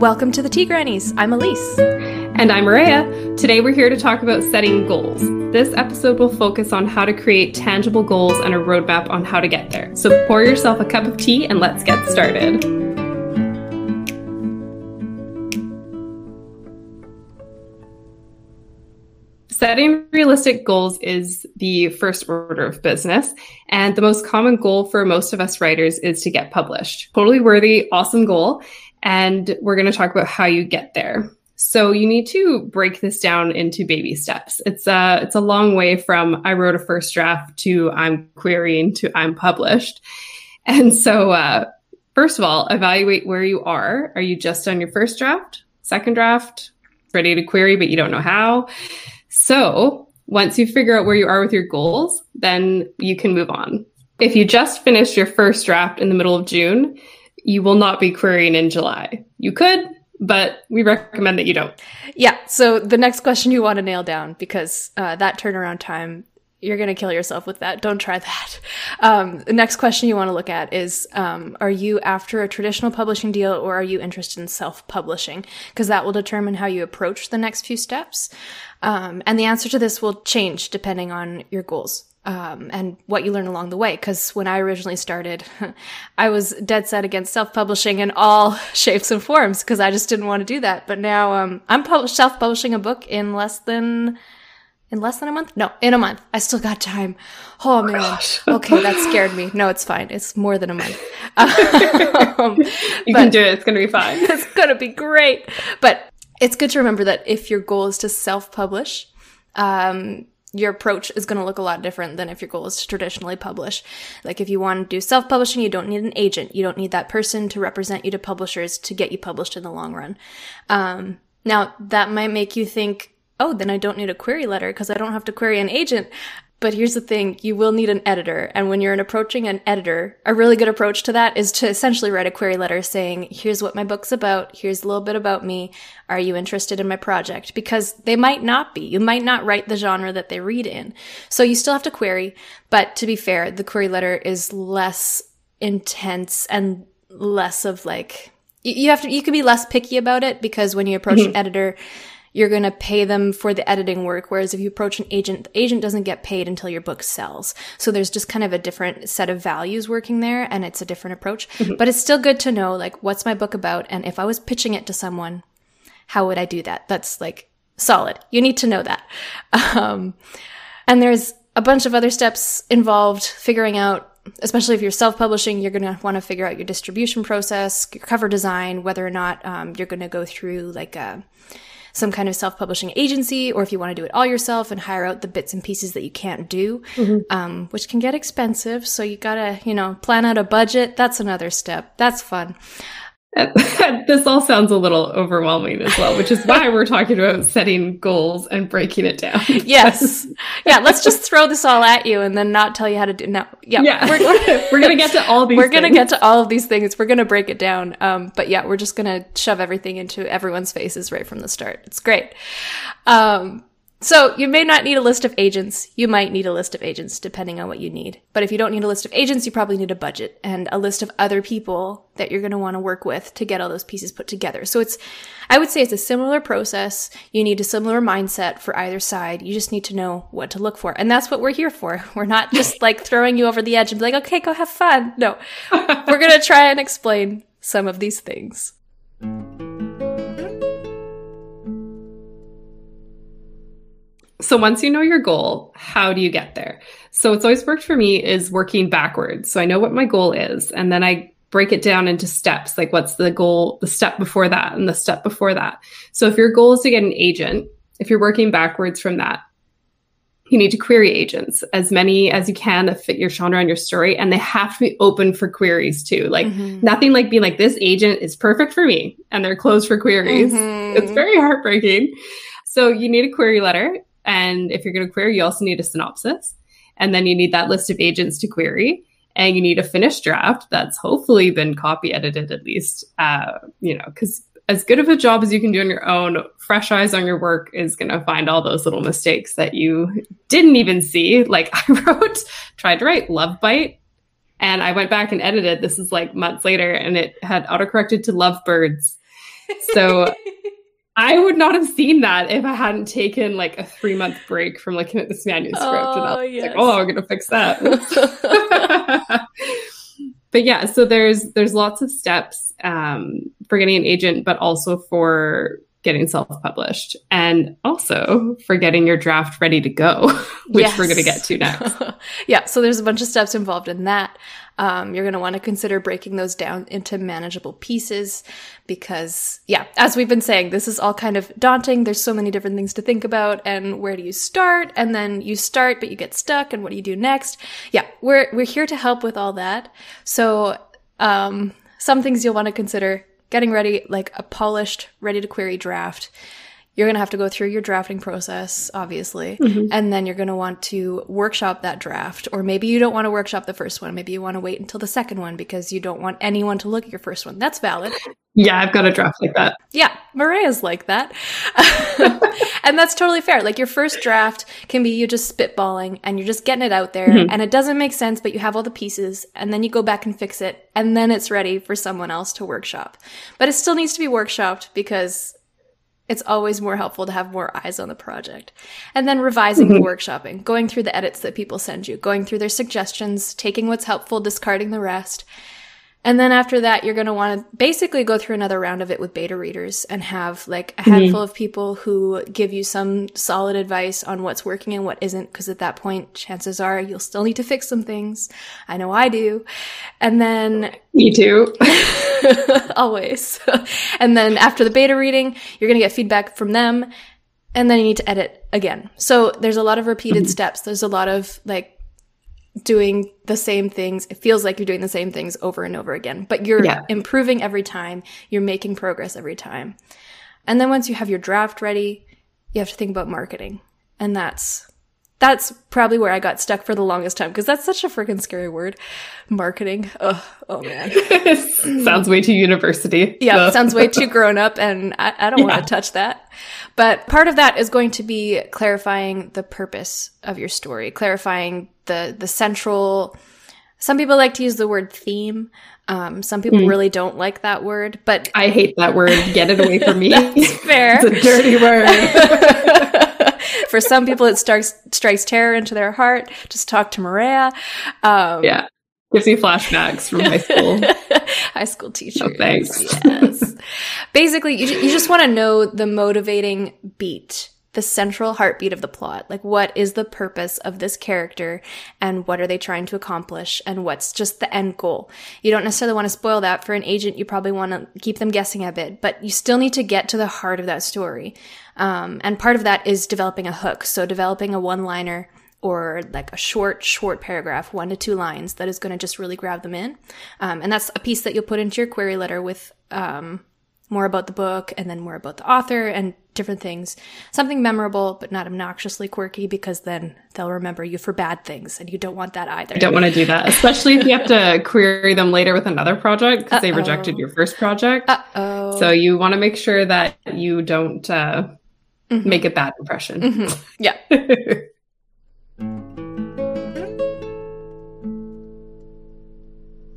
Welcome to the Tea Grannies. I'm Elise. And I'm Maria. Today we're here to talk about setting goals. This episode will focus on how to create tangible goals and a roadmap on how to get there. So pour yourself a cup of tea and let's get started. Setting realistic goals is the first order of business. And the most common goal for most of us writers is to get published. Totally worthy, awesome goal. And we're going to talk about how you get there. So you need to break this down into baby steps. It's a it's a long way from I wrote a first draft to I'm querying to I'm published. And so uh, first of all, evaluate where you are. Are you just on your first draft, second draft, ready to query but you don't know how? So once you figure out where you are with your goals, then you can move on. If you just finished your first draft in the middle of June, you will not be querying in July. You could, but we recommend that you don't. Yeah. So the next question you want to nail down because uh, that turnaround time, you're going to kill yourself with that. Don't try that. Um, the next question you want to look at is um, Are you after a traditional publishing deal or are you interested in self publishing? Because that will determine how you approach the next few steps. Um, and the answer to this will change depending on your goals um, and what you learn along the way. Because when I originally started, I was dead set against self-publishing in all shapes and forms because I just didn't want to do that. But now um, I'm publish- self-publishing a book in less than in less than a month. No, in a month. I still got time. Oh, oh man. okay, that scared me. No, it's fine. It's more than a month. um, you can do it. It's gonna be fine. It's gonna be great. But it's good to remember that if your goal is to self-publish, um, your approach is going to look a lot different than if your goal is to traditionally publish. Like if you want to do self-publishing, you don't need an agent. You don't need that person to represent you to publishers to get you published in the long run. Um, now that might make you think, oh, then I don't need a query letter because I don't have to query an agent. But here's the thing, you will need an editor. And when you're approaching an editor, a really good approach to that is to essentially write a query letter saying, here's what my book's about. Here's a little bit about me. Are you interested in my project? Because they might not be. You might not write the genre that they read in. So you still have to query. But to be fair, the query letter is less intense and less of like, you have to, you can be less picky about it because when you approach mm-hmm. an editor, you're going to pay them for the editing work. Whereas if you approach an agent, the agent doesn't get paid until your book sells. So there's just kind of a different set of values working there and it's a different approach. Mm-hmm. But it's still good to know, like, what's my book about? And if I was pitching it to someone, how would I do that? That's like solid. You need to know that. Um, and there's a bunch of other steps involved figuring out especially if you're self-publishing, you're going to want to figure out your distribution process, your cover design, whether or not um, you're going to go through like a some kind of self-publishing agency, or if you want to do it all yourself and hire out the bits and pieces that you can't do, mm-hmm. um, which can get expensive. So you gotta, you know, plan out a budget. That's another step. That's fun. this all sounds a little overwhelming as well, which is why we're talking about setting goals and breaking it down. yes. Yeah. Let's just throw this all at you and then not tell you how to do. No. Yeah. yeah. We're, we're going to get to all these We're going to get to all of these things. We're going to break it down. Um, but yeah, we're just going to shove everything into everyone's faces right from the start. It's great. Um, so you may not need a list of agents. You might need a list of agents depending on what you need. But if you don't need a list of agents, you probably need a budget and a list of other people that you're going to want to work with to get all those pieces put together. So it's, I would say it's a similar process. You need a similar mindset for either side. You just need to know what to look for. And that's what we're here for. We're not just like throwing you over the edge and be like, okay, go have fun. No, we're going to try and explain some of these things. So once you know your goal, how do you get there? So it's always worked for me is working backwards. So I know what my goal is and then I break it down into steps. Like what's the goal, the step before that and the step before that. So if your goal is to get an agent, if you're working backwards from that, you need to query agents, as many as you can that fit your genre and your story. And they have to be open for queries too. Like mm-hmm. nothing like being like, this agent is perfect for me and they're closed for queries. Mm-hmm. It's very heartbreaking. So you need a query letter and if you're going to query, you also need a synopsis. And then you need that list of agents to query. And you need a finished draft that's hopefully been copy edited at least, uh, you know, because as good of a job as you can do on your own, fresh eyes on your work is going to find all those little mistakes that you didn't even see. Like I wrote, tried to write Love Bite, and I went back and edited. This is like months later, and it had autocorrected to Lovebirds So I would not have seen that if I hadn't taken like a three month break from looking at this manuscript. Oh, and I was yes. like, oh, I'm gonna fix that. but yeah, so there's there's lots of steps um, for getting an agent, but also for getting self-published and also for getting your draft ready to go which yes. we're going to get to next yeah so there's a bunch of steps involved in that um, you're going to want to consider breaking those down into manageable pieces because yeah as we've been saying this is all kind of daunting. There's so many different things to think about and where do you start? And then you start but you get stuck and what do you do next? Yeah we're we're here to help with all that. So um, some things you'll want to consider getting ready like a polished, ready to query draft. You're going to have to go through your drafting process, obviously, mm-hmm. and then you're going to want to workshop that draft. Or maybe you don't want to workshop the first one. Maybe you want to wait until the second one because you don't want anyone to look at your first one. That's valid. Yeah, I've got a draft like that. Yeah, Maria's like that. and that's totally fair. Like your first draft can be you just spitballing and you're just getting it out there mm-hmm. and it doesn't make sense, but you have all the pieces and then you go back and fix it and then it's ready for someone else to workshop. But it still needs to be workshopped because it's always more helpful to have more eyes on the project. And then revising mm-hmm. workshopping, going through the edits that people send you, going through their suggestions, taking what's helpful, discarding the rest, and then after that, you're going to want to basically go through another round of it with beta readers and have like a handful mm-hmm. of people who give you some solid advice on what's working and what isn't. Cause at that point, chances are you'll still need to fix some things. I know I do. And then. Me too. always. and then after the beta reading, you're going to get feedback from them. And then you need to edit again. So there's a lot of repeated mm-hmm. steps. There's a lot of like doing the same things. It feels like you're doing the same things over and over again, but you're yeah. improving every time. You're making progress every time. And then once you have your draft ready, you have to think about marketing. And that's that's probably where I got stuck for the longest time because that's such a freaking scary word. Marketing. Oh, oh man. sounds way too university. Yeah, sounds way too grown up and I, I don't yeah. want to touch that. But part of that is going to be clarifying the purpose of your story, clarifying the the central some people like to use the word theme. Um, some people mm. really don't like that word, but I hate that word. Get it away from me. That's fair. it's a dirty word. For some people, it strikes strikes terror into their heart. Just talk to Maria. Um, yeah, gives me flashbacks from high school. high school teachers. Oh, thanks. Yes. Basically, you, you just want to know the motivating beat the central heartbeat of the plot. Like, what is the purpose of this character and what are they trying to accomplish and what's just the end goal? You don't necessarily want to spoil that for an agent. You probably want to keep them guessing a bit, but you still need to get to the heart of that story. Um, and part of that is developing a hook. So developing a one liner or like a short, short paragraph, one to two lines that is going to just really grab them in. Um, and that's a piece that you'll put into your query letter with, um, more about the book and then more about the author and different things. Something memorable, but not obnoxiously quirky because then they'll remember you for bad things and you don't want that either. I don't want to do that, especially if you have to query them later with another project because they rejected your first project. Uh-oh. So you want to make sure that you don't uh, mm-hmm. make a bad impression. Mm-hmm. Yeah.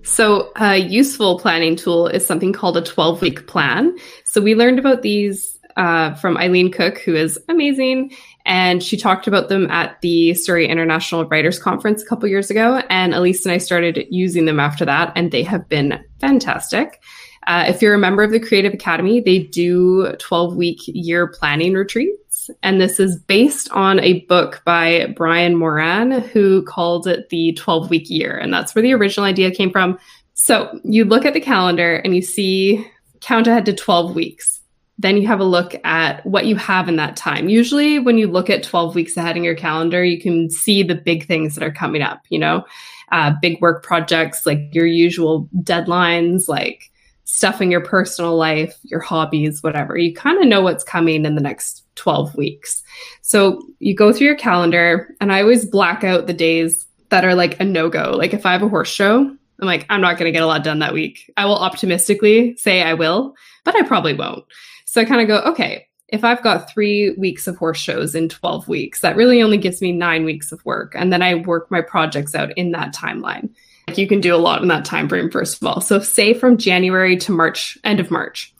So, a useful planning tool is something called a 12 week plan. So, we learned about these uh, from Eileen Cook, who is amazing. And she talked about them at the Surrey International Writers Conference a couple years ago. And Elise and I started using them after that, and they have been fantastic. Uh, if you're a member of the Creative Academy, they do 12 week year planning retreats. And this is based on a book by Brian Moran, who called it the 12 week year. And that's where the original idea came from. So you look at the calendar and you see count ahead to 12 weeks. Then you have a look at what you have in that time. Usually, when you look at 12 weeks ahead in your calendar, you can see the big things that are coming up, you know, uh, big work projects, like your usual deadlines, like stuff in your personal life, your hobbies, whatever. You kind of know what's coming in the next 12 weeks. So you go through your calendar, and I always black out the days that are like a no go. Like if I have a horse show, I'm like, I'm not going to get a lot done that week. I will optimistically say I will, but I probably won't. So I kind of go, okay, if I've got three weeks of horse shows in 12 weeks, that really only gives me nine weeks of work. And then I work my projects out in that timeline. You can do a lot in that time frame, first of all. So, say from January to March, end of March.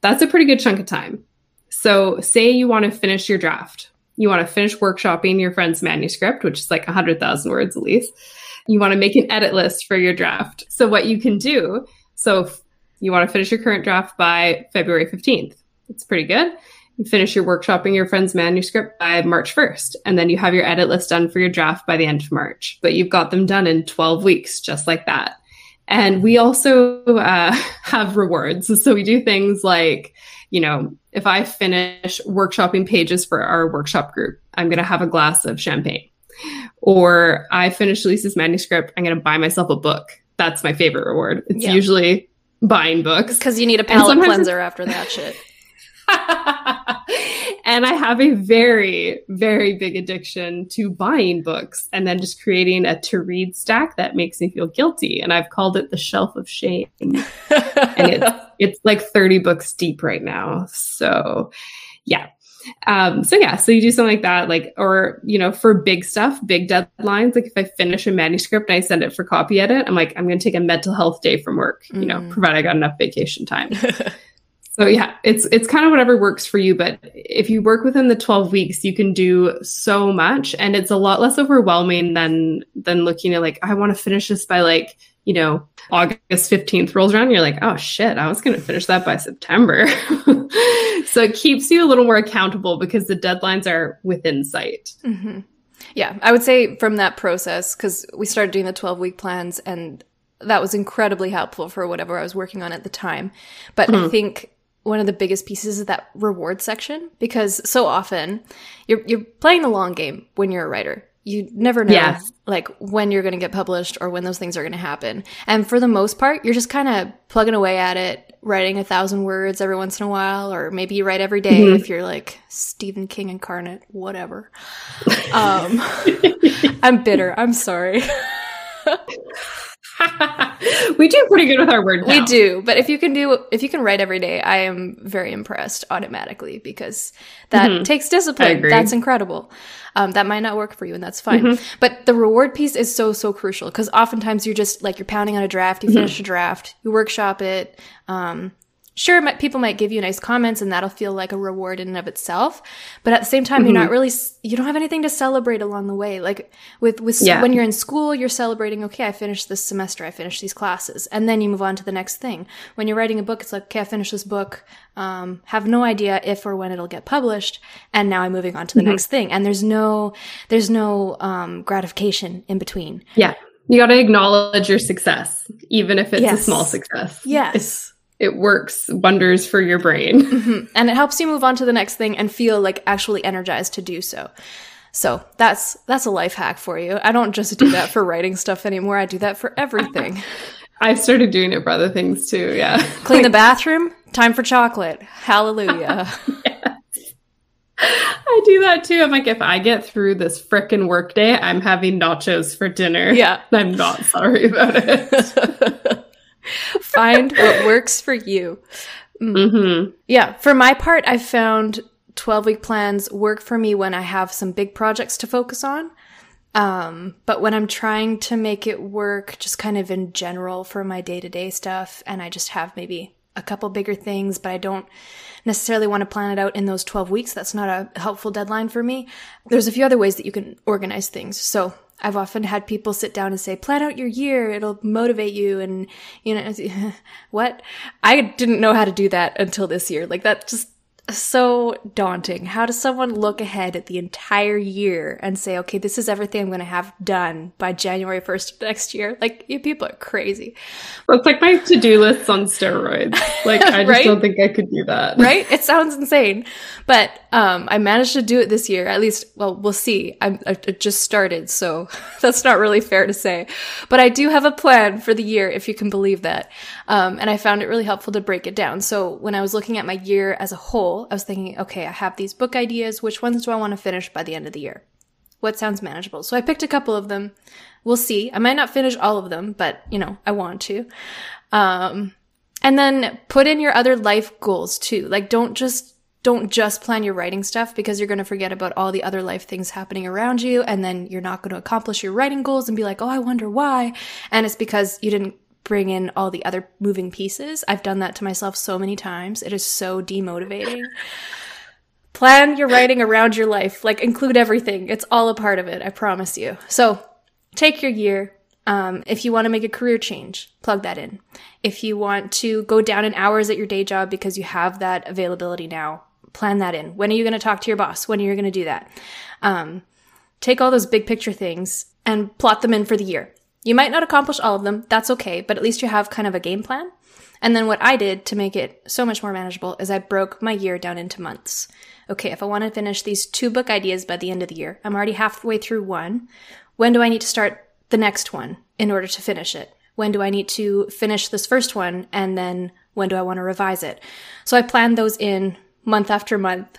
That's a pretty good chunk of time. So, say you want to finish your draft, you want to finish workshopping your friend's manuscript, which is like 100,000 words at least. You want to make an edit list for your draft. So, what you can do so, you want to finish your current draft by February 15th. It's pretty good. You finish your workshopping your friend's manuscript by March 1st, and then you have your edit list done for your draft by the end of March. But you've got them done in 12 weeks, just like that. And we also uh, have rewards. So we do things like, you know, if I finish workshopping pages for our workshop group, I'm going to have a glass of champagne. Or I finish Lisa's manuscript, I'm going to buy myself a book. That's my favorite reward. It's yeah. usually buying books. Because you need a palate cleanser after that shit. and I have a very, very big addiction to buying books and then just creating a to read stack that makes me feel guilty. And I've called it the shelf of shame. and it's, it's like 30 books deep right now. So, yeah. Um, so yeah, so you do something like that, like, or, you know, for big stuff, big deadlines, like if I finish a manuscript and I send it for copy edit, I'm like, I'm going to take a mental health day from work, you know, mm. provided I got enough vacation time. So yeah, it's it's kind of whatever works for you, but if you work within the 12 weeks, you can do so much and it's a lot less overwhelming than than looking at like I want to finish this by like, you know, August 15th rolls around, you're like, "Oh shit, I was going to finish that by September." so it keeps you a little more accountable because the deadlines are within sight. Mm-hmm. Yeah, I would say from that process cuz we started doing the 12 week plans and that was incredibly helpful for whatever I was working on at the time. But mm-hmm. I think one of the biggest pieces is that reward section because so often you're you're playing the long game when you're a writer. You never know yes. like when you're going to get published or when those things are going to happen. And for the most part, you're just kind of plugging away at it, writing a thousand words every once in a while, or maybe you write every day mm-hmm. if you're like Stephen King incarnate, whatever. um, I'm bitter. I'm sorry. we do pretty good with our word count. We do, but if you can do if you can write every day, I am very impressed automatically because that mm-hmm. takes discipline. That's incredible. Um, that might not work for you, and that's fine. Mm-hmm. But the reward piece is so so crucial because oftentimes you're just like you're pounding on a draft, you finish mm-hmm. a draft, you workshop it. Um, sure people might give you nice comments and that'll feel like a reward in and of itself but at the same time mm-hmm. you're not really you don't have anything to celebrate along the way like with with yeah. when you're in school you're celebrating okay i finished this semester i finished these classes and then you move on to the next thing when you're writing a book it's like okay i finished this book um, have no idea if or when it'll get published and now i'm moving on to the mm-hmm. next thing and there's no there's no um, gratification in between yeah you got to acknowledge your success even if it's yes. a small success yes it's- it works wonders for your brain. Mm-hmm. And it helps you move on to the next thing and feel like actually energized to do so. So that's that's a life hack for you. I don't just do that for writing stuff anymore. I do that for everything. I've started doing it for other things too. Yeah. Clean the bathroom. Time for chocolate. Hallelujah. yes. I do that too. I'm like, if I get through this frickin' workday, I'm having nachos for dinner. Yeah. I'm not sorry about it. Find what works for you. Mm. Mm-hmm. Yeah. For my part, I've found 12 week plans work for me when I have some big projects to focus on. Um, but when I'm trying to make it work just kind of in general for my day to day stuff, and I just have maybe a couple bigger things, but I don't necessarily want to plan it out in those 12 weeks. That's not a helpful deadline for me. There's a few other ways that you can organize things. So I've often had people sit down and say, plan out your year. It'll motivate you. And, you know, what? I didn't know how to do that until this year. Like that just so daunting. How does someone look ahead at the entire year and say, okay, this is everything I'm going to have done by January 1st next year? Like, you people are crazy. It's like my to do list on steroids. Like, I just right? don't think I could do that. right? It sounds insane. But um, I managed to do it this year. At least, well, we'll see. I'm, I just started, so that's not really fair to say. But I do have a plan for the year, if you can believe that. Um, and I found it really helpful to break it down. So when I was looking at my year as a whole, I was thinking, okay, I have these book ideas. Which ones do I want to finish by the end of the year? What sounds manageable? So I picked a couple of them. We'll see. I might not finish all of them, but you know, I want to. Um, and then put in your other life goals too. Like don't just don't just plan your writing stuff because you're going to forget about all the other life things happening around you and then you're not going to accomplish your writing goals and be like, "Oh, I wonder why." And it's because you didn't bring in all the other moving pieces. I've done that to myself so many times. It is so demotivating. Plan your writing around your life, like include everything. It's all a part of it, I promise you. So take your year. Um, if you want to make a career change, plug that in. If you want to go down in hours at your day job because you have that availability now, plan that in. When are you going to talk to your boss? When are you going to do that? Um, take all those big picture things and plot them in for the year. You might not accomplish all of them. That's okay, but at least you have kind of a game plan. And then what I did to make it so much more manageable is I broke my year down into months. Okay, if I want to finish these two book ideas by the end of the year, I'm already halfway through one. When do I need to start the next one in order to finish it? When do I need to finish this first one? And then when do I want to revise it? So I planned those in month after month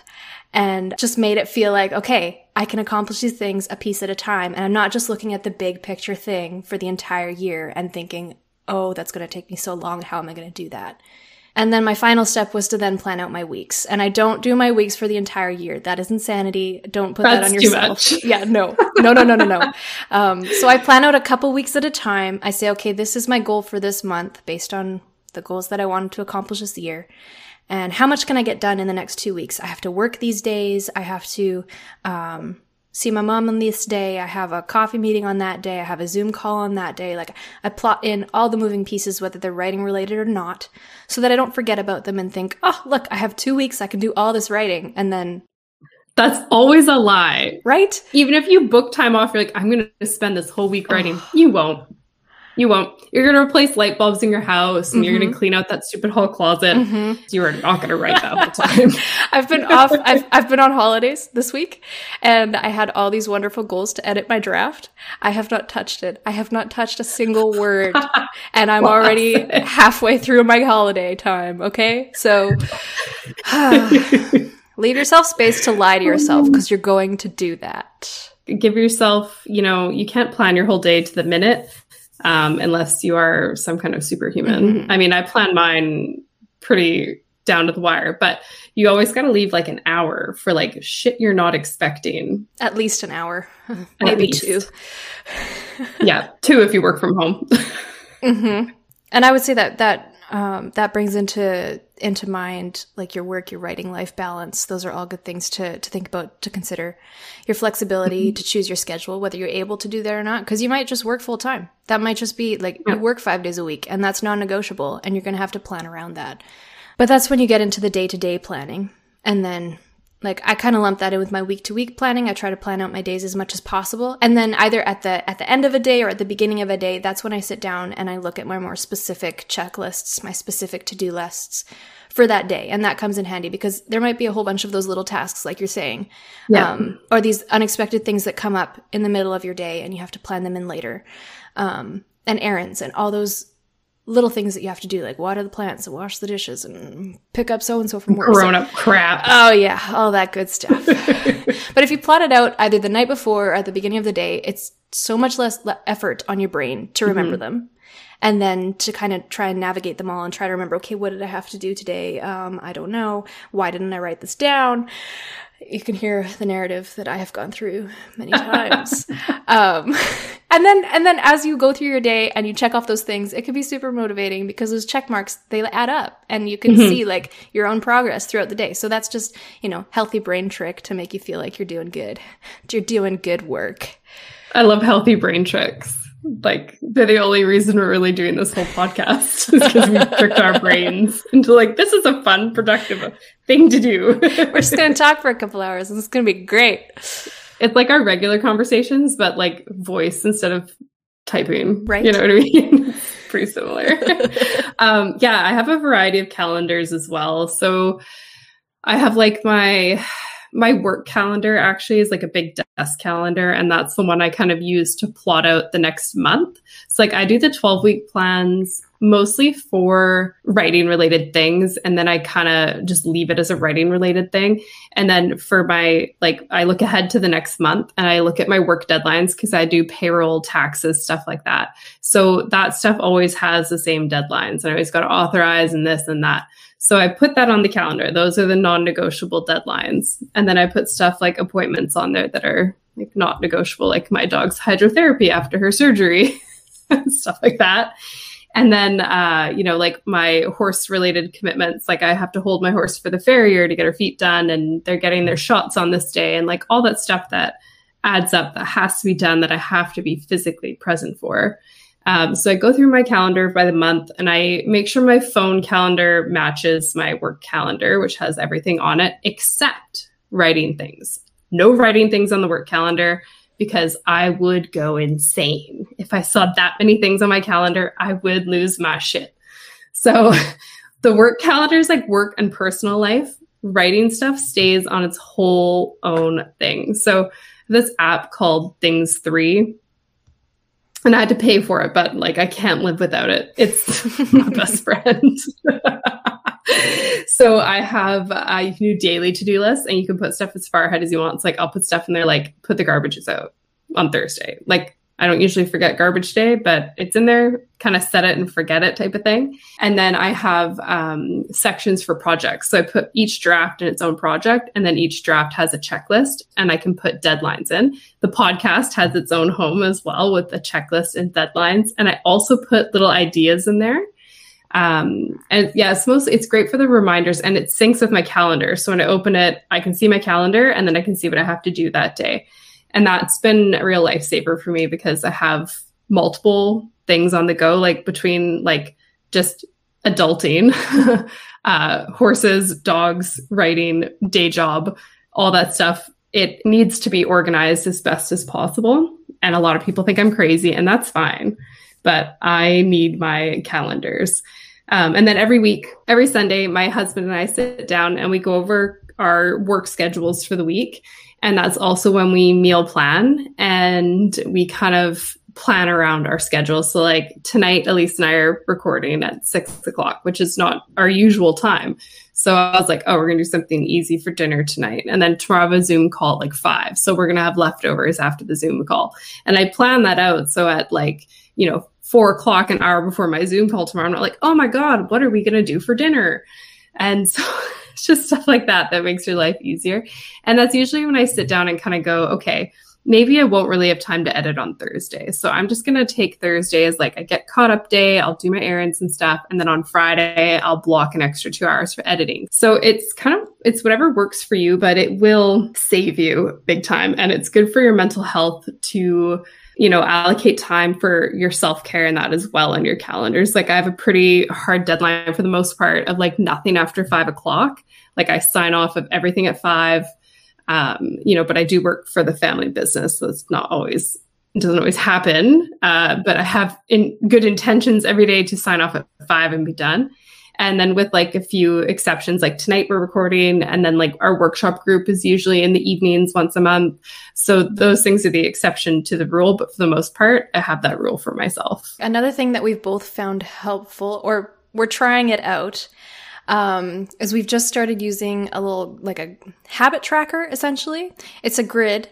and just made it feel like, okay, I can accomplish these things a piece at a time. And I'm not just looking at the big picture thing for the entire year and thinking, oh, that's going to take me so long. How am I going to do that? And then my final step was to then plan out my weeks. And I don't do my weeks for the entire year. That is insanity. Don't put That's that on yourself. yeah, no, no, no, no, no, no. Um, so I plan out a couple weeks at a time. I say, okay, this is my goal for this month based on the goals that I wanted to accomplish this year. And how much can I get done in the next two weeks? I have to work these days. I have to, um, see my mom on this day. I have a coffee meeting on that day. I have a Zoom call on that day. Like I plot in all the moving pieces, whether they're writing related or not, so that I don't forget about them and think, oh, look, I have two weeks. I can do all this writing. And then that's always a lie. Right? Even if you book time off, you're like, I'm going to spend this whole week writing. you won't. You won't. You're going to replace light bulbs in your house and mm-hmm. you're going to clean out that stupid hall closet. Mm-hmm. You are not going to write that whole time. I've been off. I've, I've been on holidays this week and I had all these wonderful goals to edit my draft. I have not touched it. I have not touched a single word and I'm already halfway through my holiday time. Okay. So leave yourself space to lie to yourself because you're going to do that give yourself, you know, you can't plan your whole day to the minute um, unless you are some kind of superhuman. Mm-hmm. I mean, I plan mine pretty down to the wire, but you always got to leave like an hour for like shit you're not expecting. At least an hour, maybe two. yeah, two if you work from home. mm-hmm. And I would say that that um, that brings into into mind like your work, your writing life balance. Those are all good things to to think about to consider. Your flexibility mm-hmm. to choose your schedule, whether you're able to do that or not, because you might just work full time. That might just be like yeah. you work five days a week, and that's non-negotiable, and you're going to have to plan around that. But that's when you get into the day to day planning, and then like I kind of lump that in with my week to week planning. I try to plan out my days as much as possible. And then either at the at the end of a day or at the beginning of a day, that's when I sit down and I look at my more specific checklists, my specific to-do lists for that day. And that comes in handy because there might be a whole bunch of those little tasks like you're saying. Yeah. Um, or these unexpected things that come up in the middle of your day and you have to plan them in later. Um, and errands and all those little things that you have to do, like water the plants and wash the dishes and pick up so and so from work. Grown up crap. Oh yeah, all that good stuff. but if you plot it out either the night before or at the beginning of the day, it's so much less effort on your brain to remember mm-hmm. them. And then to kind of try and navigate them all and try to remember, okay, what did I have to do today? Um, I don't know. Why didn't I write this down? You can hear the narrative that I have gone through many times. um, and then, and then as you go through your day and you check off those things, it can be super motivating because those check marks, they add up and you can mm-hmm. see like your own progress throughout the day. So that's just, you know, healthy brain trick to make you feel like you're doing good. You're doing good work. I love healthy brain tricks like they're the only reason we're really doing this whole podcast is because we tricked our brains into like this is a fun productive thing to do. We're just going to talk for a couple hours. And it's going to be great. It's like our regular conversations but like voice instead of typing. Right. You know what i mean? Pretty similar. Um yeah i have a variety of calendars as well. So i have like my my work calendar actually is like a big desk calendar and that's the one i kind of use to plot out the next month. So like i do the 12 week plans mostly for writing related things and then i kind of just leave it as a writing related thing and then for my like i look ahead to the next month and i look at my work deadlines because i do payroll taxes stuff like that so that stuff always has the same deadlines and i always got to authorize and this and that so I put that on the calendar. Those are the non-negotiable deadlines. And then I put stuff like appointments on there that are like not negotiable, like my dog's hydrotherapy after her surgery stuff like that. And then, uh, you know, like my horse related commitments, like I have to hold my horse for the farrier to get her feet done and they're getting their shots on this day and like all that stuff that adds up that has to be done that I have to be physically present for. Um, so I go through my calendar by the month and I make sure my phone calendar matches my work calendar, which has everything on it except writing things. No writing things on the work calendar because I would go insane. If I saw that many things on my calendar, I would lose my shit. So the work calendar is like work and personal life. Writing stuff stays on its whole own thing. So this app called Things 3 and I had to pay for it, but like I can't live without it. It's my best friend. so I have uh, you can do daily to do lists, and you can put stuff as far ahead as you want. It's like I'll put stuff in there, like put the garbages out on Thursday. Like I don't usually forget garbage day, but it's in there, kind of set it and forget it type of thing. And then I have um, sections for projects. So I put each draft in its own project, and then each draft has a checklist, and I can put deadlines in. The podcast has its own home as well with a checklist and deadlines. And I also put little ideas in there. Um, and yeah, it's mostly it's great for the reminders and it syncs with my calendar. So when I open it, I can see my calendar and then I can see what I have to do that day. And that's been a real lifesaver for me because I have multiple things on the go, like between like just adulting, uh, horses, dogs, writing, day job, all that stuff. It needs to be organized as best as possible. And a lot of people think I'm crazy, and that's fine. But I need my calendars. Um, and then every week, every Sunday, my husband and I sit down and we go over our work schedules for the week. And that's also when we meal plan and we kind of plan around our schedule. So, like tonight, Elise and I are recording at six o'clock, which is not our usual time. So I was like, oh, we're going to do something easy for dinner tonight. And then tomorrow, a Zoom call at like five. So we're going to have leftovers after the Zoom call. And I plan that out. So at like, you know, four o'clock, an hour before my Zoom call tomorrow, I'm not like, oh my God, what are we going to do for dinner? And so it's just stuff like that that makes your life easier. And that's usually when I sit down and kind of go, okay, maybe I won't really have time to edit on Thursday. So I'm just going to take Thursday as like a get caught up day. I'll do my errands and stuff. And then on Friday, I'll block an extra two hours for editing. So it's kind of, it's whatever works for you, but it will save you big time. And it's good for your mental health to you know, allocate time for your self care and that as well in your calendars. Like I have a pretty hard deadline for the most part of like nothing after five o'clock. Like I sign off of everything at five. Um, you know, but I do work for the family business, so it's not always it doesn't always happen. Uh, but I have in good intentions every day to sign off at five and be done. And then with like a few exceptions, like tonight we're recording, and then like our workshop group is usually in the evenings once a month. So those things are the exception to the rule, but for the most part, I have that rule for myself. Another thing that we've both found helpful, or we're trying it out, um, is we've just started using a little like a habit tracker essentially. It's a grid.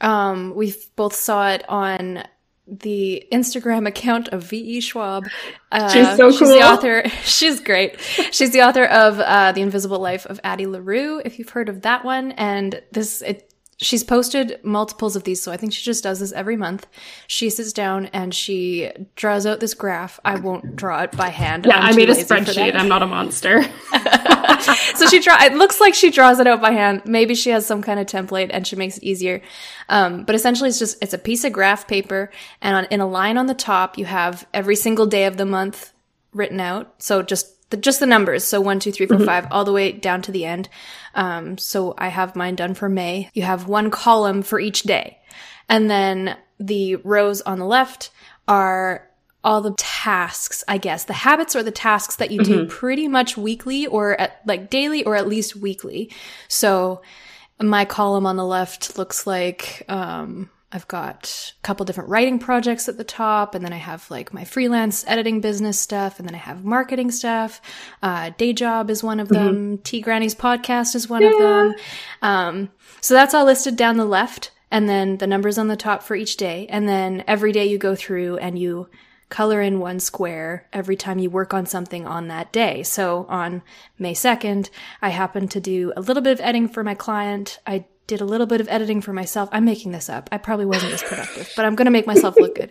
Um, we've both saw it on the Instagram account of V.E. Schwab. Uh, she's so cool. she's the author. She's great. She's the author of uh, The Invisible Life of Addie LaRue, if you've heard of that one. And this, it, she's posted multiples of these, so I think she just does this every month. She sits down and she draws out this graph. I won't draw it by hand. Yeah, i made a spreadsheet. I'm not a monster. so she draw. It looks like she draws it out by hand. Maybe she has some kind of template and she makes it easier. Um, but essentially, it's just it's a piece of graph paper, and on, in a line on the top, you have every single day of the month written out. So just the, just the numbers. So one, two, three, four, mm-hmm. five, all the way down to the end. Um, so I have mine done for May. You have one column for each day, and then the rows on the left are all the tasks, I guess, the habits or the tasks that you mm-hmm. do pretty much weekly or at like daily or at least weekly. So my column on the left looks like, um, I've got a couple different writing projects at the top, and then I have like my freelance editing business stuff, and then I have marketing stuff. Uh, day job is one of them. Mm-hmm. Tea Grannies podcast is one yeah. of them. Um, so that's all listed down the left, and then the numbers on the top for each day. And then every day you go through and you color in one square every time you work on something on that day. So on May 2nd, I happened to do a little bit of editing for my client. I did a little bit of editing for myself. I'm making this up. I probably wasn't as productive, but I'm going to make myself look good.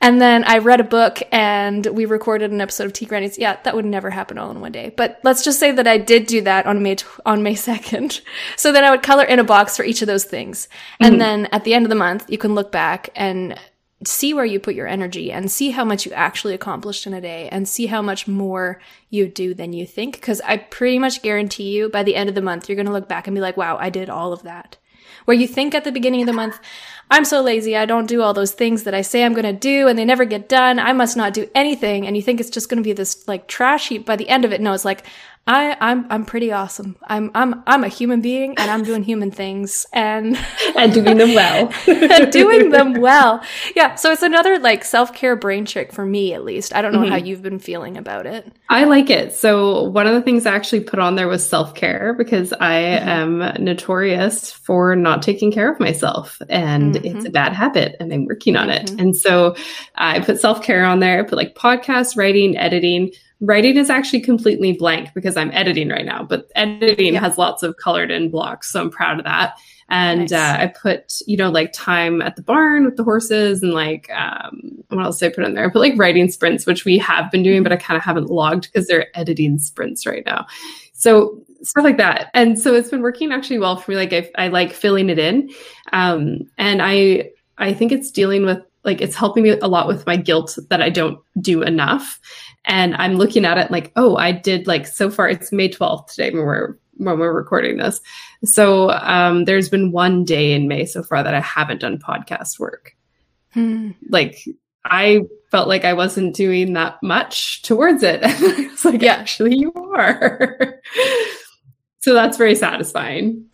And then I read a book and we recorded an episode of Tea Grannies. Yeah, that would never happen all in one day. But let's just say that I did do that on May, on May 2nd. So then I would color in a box for each of those things. And mm-hmm. then at the end of the month, you can look back and see where you put your energy and see how much you actually accomplished in a day and see how much more you do than you think. Cause I pretty much guarantee you by the end of the month, you're going to look back and be like, wow, I did all of that. Where you think at the beginning of the month, I'm so lazy. I don't do all those things that I say I'm going to do and they never get done. I must not do anything. And you think it's just going to be this like trash heap by the end of it. No, it's like, I, I'm I'm pretty awesome. I'm I'm I'm a human being and I'm doing human things and and doing them well. and doing them well. Yeah. So it's another like self care brain trick for me at least. I don't know mm-hmm. how you've been feeling about it. I like it. So one of the things I actually put on there was self care because I mm-hmm. am notorious for not taking care of myself and mm-hmm. it's a bad habit and I'm working on it. Mm-hmm. And so I put self care on there. I put like podcast writing, editing Writing is actually completely blank because I'm editing right now, but editing yeah. has lots of colored in blocks. So I'm proud of that. And nice. uh, I put, you know, like time at the barn with the horses and like, um, what else did I put in there? I put like writing sprints, which we have been doing, but I kind of haven't logged because they're editing sprints right now. So stuff like that. And so it's been working actually well for me. Like I, I like filling it in. Um, and I, I think it's dealing with like, it's helping me a lot with my guilt that I don't do enough and I'm looking at it like, oh, I did like so far. It's May 12th today when we're when we're recording this. So um, there's been one day in May so far that I haven't done podcast work. Hmm. Like I felt like I wasn't doing that much towards it. it's like, yeah. actually, you are. so that's very satisfying.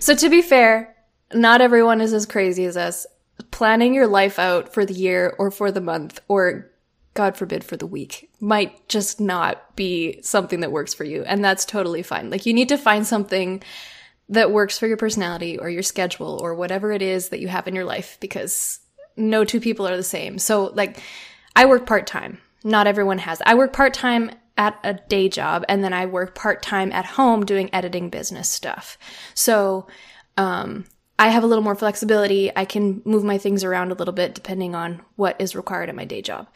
So to be fair, not everyone is as crazy as us planning your life out for the year or for the month or God forbid for the week might just not be something that works for you. And that's totally fine. Like you need to find something that works for your personality or your schedule or whatever it is that you have in your life because no two people are the same. So like I work part time. Not everyone has. I work part time at a day job and then I work part time at home doing editing business stuff. So, um, I have a little more flexibility. I can move my things around a little bit depending on what is required at my day job.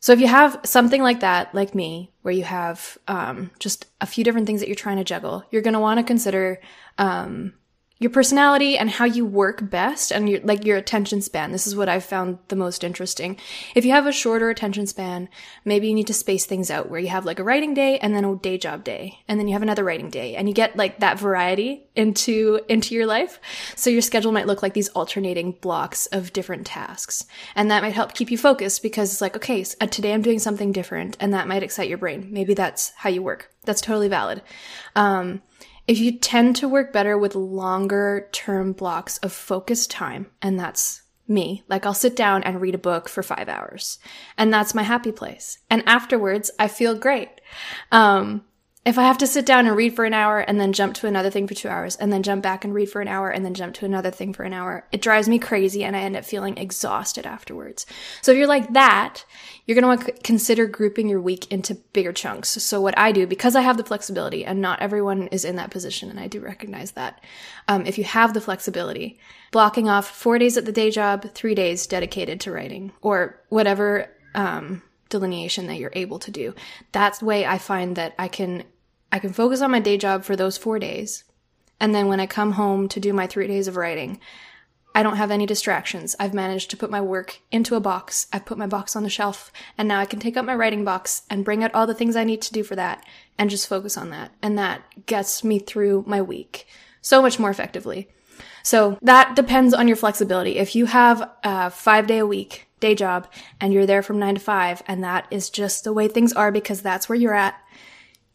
So if you have something like that, like me, where you have um, just a few different things that you're trying to juggle, you're going to want to consider um, your personality and how you work best and your like your attention span. This is what I've found the most interesting. If you have a shorter attention span, maybe you need to space things out where you have like a writing day and then a day job day and then you have another writing day and you get like that variety into into your life. So your schedule might look like these alternating blocks of different tasks. And that might help keep you focused because it's like, okay, so today I'm doing something different and that might excite your brain. Maybe that's how you work. That's totally valid. Um, if you tend to work better with longer term blocks of focused time, and that's me, like I'll sit down and read a book for five hours, and that's my happy place. And afterwards, I feel great. Um, if I have to sit down and read for an hour and then jump to another thing for two hours and then jump back and read for an hour and then jump to another thing for an hour, it drives me crazy and I end up feeling exhausted afterwards. So if you're like that, you're going to want to consider grouping your week into bigger chunks. So what I do, because I have the flexibility and not everyone is in that position, and I do recognize that. Um, if you have the flexibility, blocking off four days at the day job, three days dedicated to writing or whatever, um, delineation that you're able to do. That's the way I find that I can I can focus on my day job for those 4 days. And then when I come home to do my 3 days of writing, I don't have any distractions. I've managed to put my work into a box. I've put my box on the shelf and now I can take out my writing box and bring out all the things I need to do for that and just focus on that. And that gets me through my week so much more effectively. So that depends on your flexibility. If you have a five day a week day job and you're there from nine to five and that is just the way things are because that's where you're at,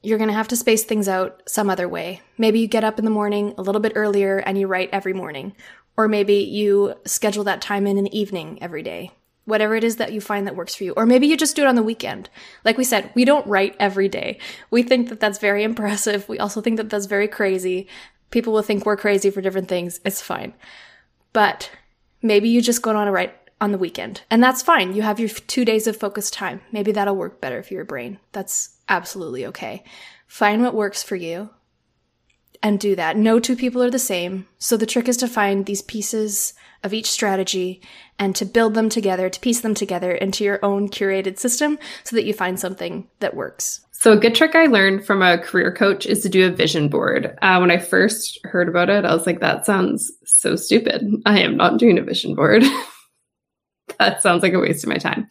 you're going to have to space things out some other way. Maybe you get up in the morning a little bit earlier and you write every morning. Or maybe you schedule that time in in the evening every day. Whatever it is that you find that works for you. Or maybe you just do it on the weekend. Like we said, we don't write every day. We think that that's very impressive. We also think that that's very crazy. People will think we're crazy for different things. It's fine. But maybe you just go on a write on the weekend. And that's fine. You have your two days of focused time. Maybe that'll work better for your brain. That's absolutely okay. Find what works for you and do that. No two people are the same. So the trick is to find these pieces of each strategy and to build them together, to piece them together into your own curated system so that you find something that works. So, a good trick I learned from a career coach is to do a vision board. Uh, when I first heard about it, I was like, that sounds so stupid. I am not doing a vision board. that sounds like a waste of my time.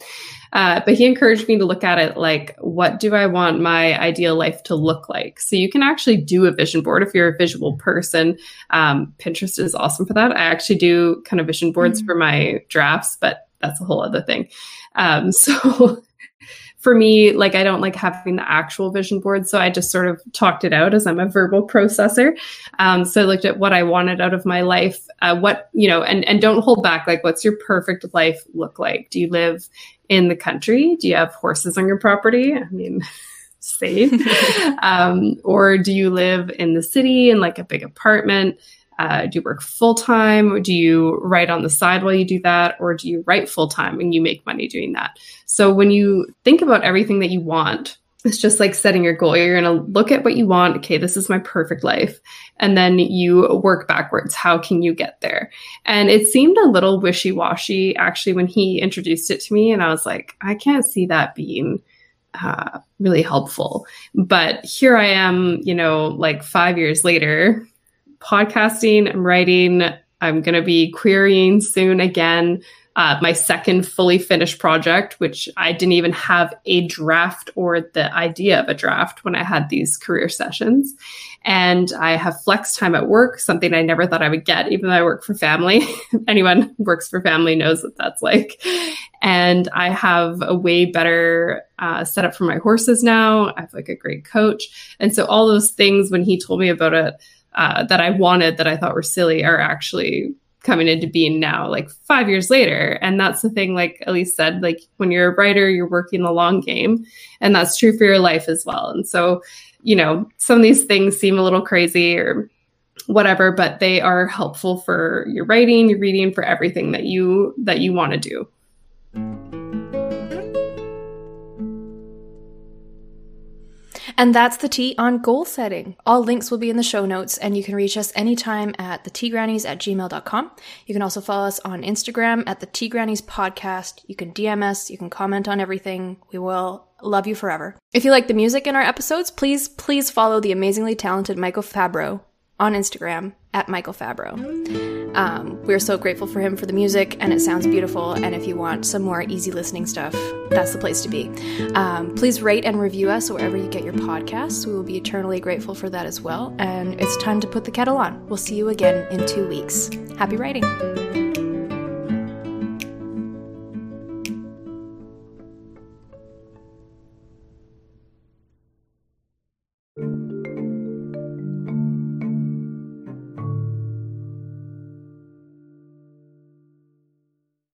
Uh, but he encouraged me to look at it like, what do I want my ideal life to look like? So you can actually do a vision board if you're a visual person. Um, Pinterest is awesome for that. I actually do kind of vision boards mm-hmm. for my drafts, but that's a whole other thing. Um, so for me, like I don't like having the actual vision board, so I just sort of talked it out as I'm a verbal processor. Um, so I looked at what I wanted out of my life, uh, what you know, and and don't hold back. Like, what's your perfect life look like? Do you live in the country? Do you have horses on your property? I mean. safe um, or do you live in the city in like a big apartment uh, do you work full time? Do you write on the side while you do that? Or do you write full time and you make money doing that? So when you think about everything that you want, it's just like setting your goal. You're going to look at what you want. Okay, this is my perfect life. And then you work backwards. How can you get there? And it seemed a little wishy washy actually when he introduced it to me. And I was like, I can't see that being uh, really helpful. But here I am, you know, like five years later, podcasting, I'm writing, I'm going to be querying soon again. Uh, my second fully finished project, which I didn't even have a draft or the idea of a draft when I had these career sessions. And I have flex time at work, something I never thought I would get, even though I work for family. Anyone who works for family knows what that's like. And I have a way better uh, setup for my horses now. I have like a great coach. And so all those things, when he told me about it, uh, that I wanted that I thought were silly are actually coming into being now, like five years later. And that's the thing, like Elise said, like when you're a writer, you're working the long game. And that's true for your life as well. And so, you know, some of these things seem a little crazy or whatever, but they are helpful for your writing, your reading, for everything that you that you want to do. And that's the tea on goal setting. All links will be in the show notes, and you can reach us anytime at theteagrannies at gmail.com. You can also follow us on Instagram at the Tea Grannies Podcast. You can DM us, you can comment on everything. We will love you forever. If you like the music in our episodes, please, please follow the amazingly talented Michael Fabro on Instagram at Michael Fabro. Um, we're so grateful for him for the music, and it sounds beautiful. And if you want some more easy listening stuff, that's the place to be. Um, please rate and review us wherever you get your podcasts. We will be eternally grateful for that as well. And it's time to put the kettle on. We'll see you again in two weeks. Happy writing.